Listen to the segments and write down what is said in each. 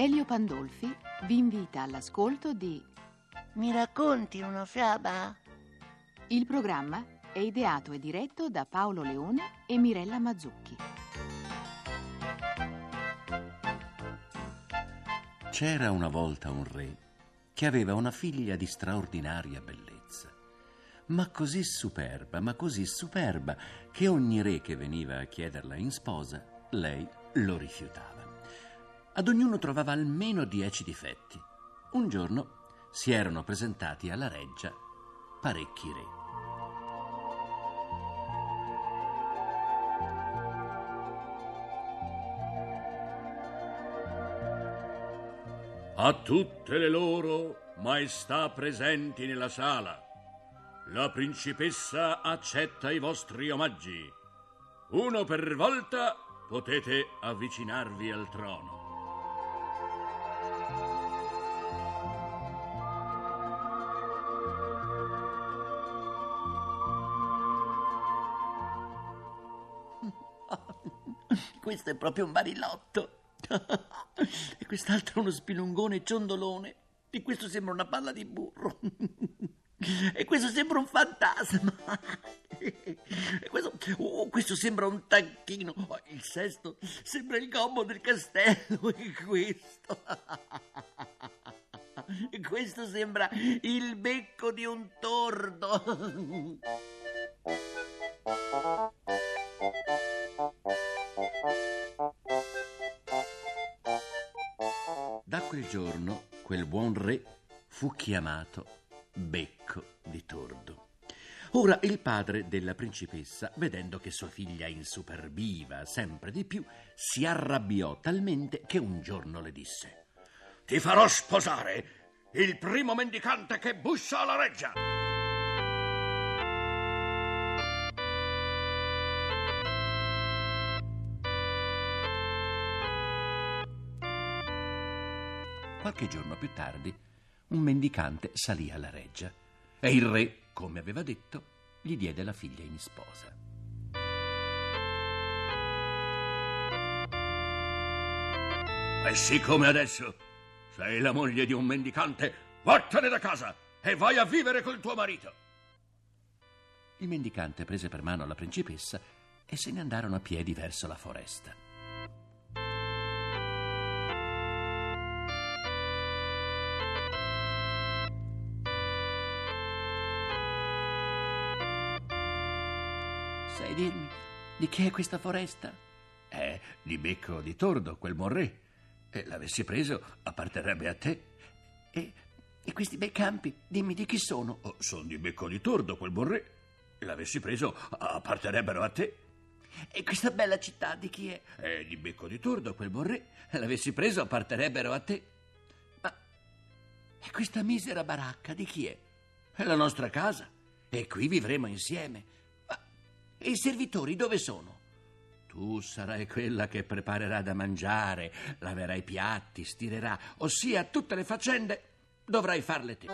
Elio Pandolfi vi invita all'ascolto di Mi racconti una fiaba? Il programma è ideato e diretto da Paolo Leone e Mirella Mazzucchi. C'era una volta un re che aveva una figlia di straordinaria bellezza, ma così superba, ma così superba, che ogni re che veniva a chiederla in sposa, lei lo rifiutava. Ad ognuno trovava almeno dieci difetti. Un giorno si erano presentati alla reggia parecchi re. A tutte le loro maestà presenti nella sala, la principessa accetta i vostri omaggi. Uno per volta potete avvicinarvi al trono. Questo è proprio un barilotto. e quest'altro uno spilungone ciondolone. E questo sembra una palla di burro. e questo sembra un fantasma. e questo, oh, questo sembra un tacchino. Oh, il sesto sembra il gobbo del castello. E questo. e questo sembra il becco di un tordo. Da quel giorno quel buon re fu chiamato Becco di Tordo. Ora il padre della principessa, vedendo che sua figlia insuperbiva sempre di più, si arrabbiò talmente che un giorno le disse: Ti farò sposare il primo mendicante che bussa alla reggia. Qualche giorno più tardi, un mendicante salì alla reggia e il re, come aveva detto, gli diede la figlia in sposa. E siccome adesso sei la moglie di un mendicante, vattene da casa e vai a vivere col tuo marito. Il mendicante prese per mano la principessa e se ne andarono a piedi verso la foresta. Sai dirmi di chi è questa foresta? Eh, di becco di tordo, quel re. E l'avessi preso, apparterrebbe a te. E, e questi bei campi, dimmi di chi sono? Oh, sono di becco di tordo, quel re. L'avessi preso, apparterebbero a te. E questa bella città di chi è? Eh, di becco di tordo, quel buon re. L'avessi preso, apparterebbero a te. Ma e questa misera baracca di chi è? È la nostra casa. E qui vivremo insieme. E i servitori dove sono? Tu sarai quella che preparerà da mangiare, laverà i piatti, stirerà, ossia tutte le faccende dovrai farle te.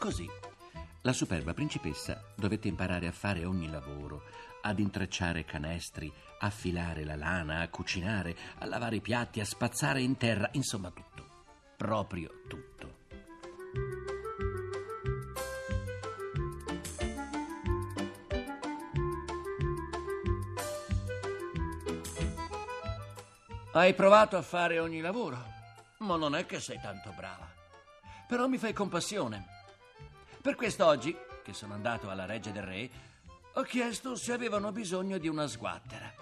Così la superba principessa dovette imparare a fare ogni lavoro, ad intrecciare canestri, a filare la lana, a cucinare, a lavare i piatti, a spazzare in terra, insomma tutto, proprio tutto. Hai provato a fare ogni lavoro, ma non è che sei tanto brava. Però mi fai compassione. Per quest'oggi, che sono andato alla reggia del re, ho chiesto se avevano bisogno di una sguattera.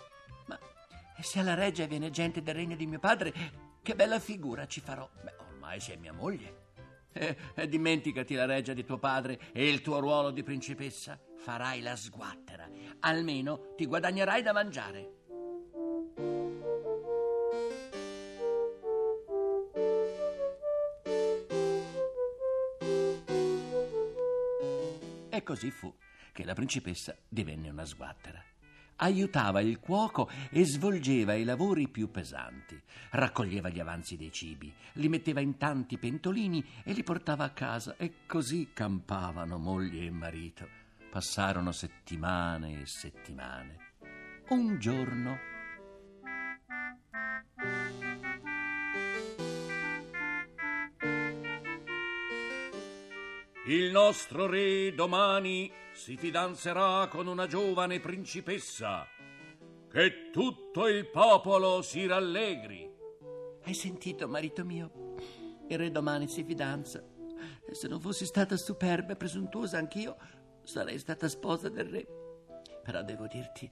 Ma se alla reggia viene gente del regno di mio padre, che bella figura ci farò. Beh, ormai sei mia moglie. E, e dimenticati la reggia di tuo padre e il tuo ruolo di principessa. Farai la sguattera. Almeno ti guadagnerai da mangiare. Così fu che la principessa divenne una sguattera. aiutava il cuoco e svolgeva i lavori più pesanti. Raccoglieva gli avanzi dei cibi, li metteva in tanti pentolini e li portava a casa e così campavano moglie e marito. Passarono settimane e settimane. Un giorno Il nostro re domani si fidanzerà con una giovane principessa. Che tutto il popolo si rallegri. Hai sentito, marito mio? Il re domani si fidanza. E se non fossi stata superba e presuntuosa anch'io, sarei stata sposa del re. Però devo dirti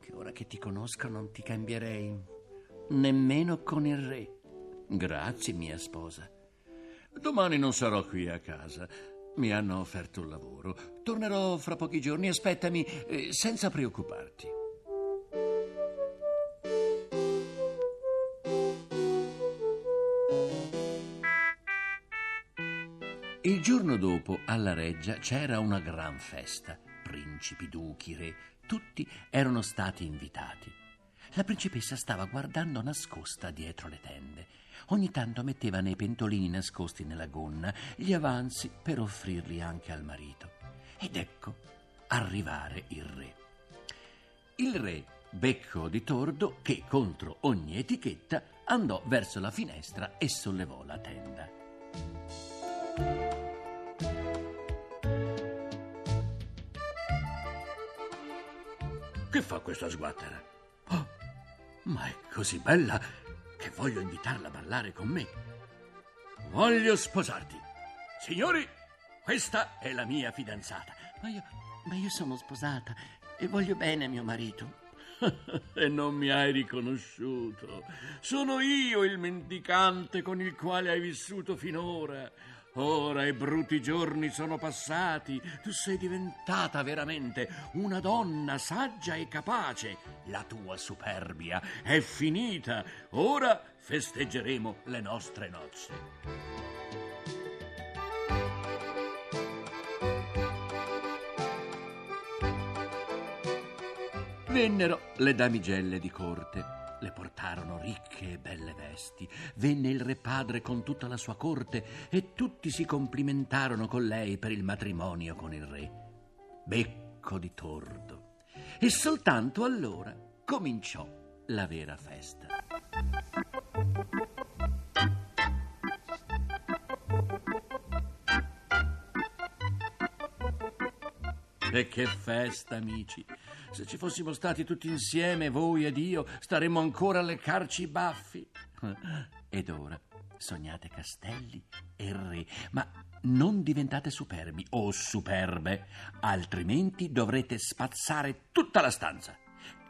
che ora che ti conosco non ti cambierei nemmeno con il re. Grazie, mia sposa. Domani non sarò qui a casa. Mi hanno offerto un lavoro. Tornerò fra pochi giorni. Aspettami eh, senza preoccuparti. Il giorno dopo alla reggia c'era una gran festa. Principi, duchi, re, tutti erano stati invitati. La principessa stava guardando nascosta dietro le tende Ogni tanto metteva nei pentolini nascosti nella gonna gli avanzi per offrirli anche al marito. Ed ecco arrivare il re. Il re, becco di tordo, che contro ogni etichetta andò verso la finestra e sollevò la tenda. Che fa questa sguattera? Ma è così bella che voglio invitarla a ballare con me. Voglio sposarti. Signori, questa è la mia fidanzata. Ma io, ma io sono sposata e voglio bene a mio marito. e non mi hai riconosciuto. Sono io il mendicante con il quale hai vissuto finora. Ora i brutti giorni sono passati, tu sei diventata veramente una donna saggia e capace. La tua superbia è finita. Ora festeggeremo le nostre nozze. Vennero le damigelle di corte le portarono ricche e belle vesti. Venne il re padre con tutta la sua corte e tutti si complimentarono con lei per il matrimonio con il re. Becco di tordo. E soltanto allora cominciò la vera festa. E che festa, amici! Se ci fossimo stati tutti insieme, voi ed io, staremmo ancora a leccarci i baffi. Ed ora sognate castelli e re, ma non diventate superbi o superbe, altrimenti dovrete spazzare tutta la stanza.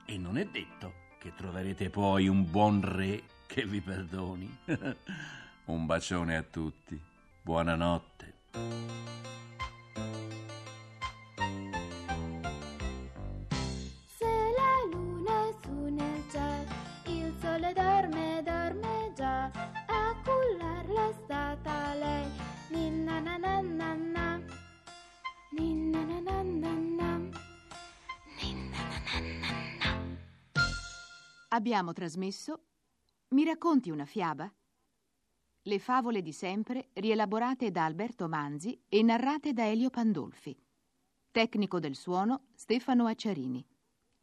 E non è detto che troverete poi un buon re che vi perdoni. un bacione a tutti. Buonanotte. Abbiamo trasmesso Mi racconti una fiaba? Le favole di sempre rielaborate da Alberto Manzi e narrate da Elio Pandolfi. Tecnico del suono Stefano Acciarini.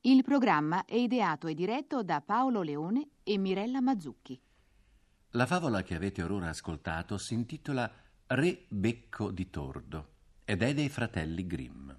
Il programma è ideato e diretto da Paolo Leone e Mirella Mazzucchi. La favola che avete orora ascoltato si intitola Re Becco di Tordo ed è dei fratelli Grimm.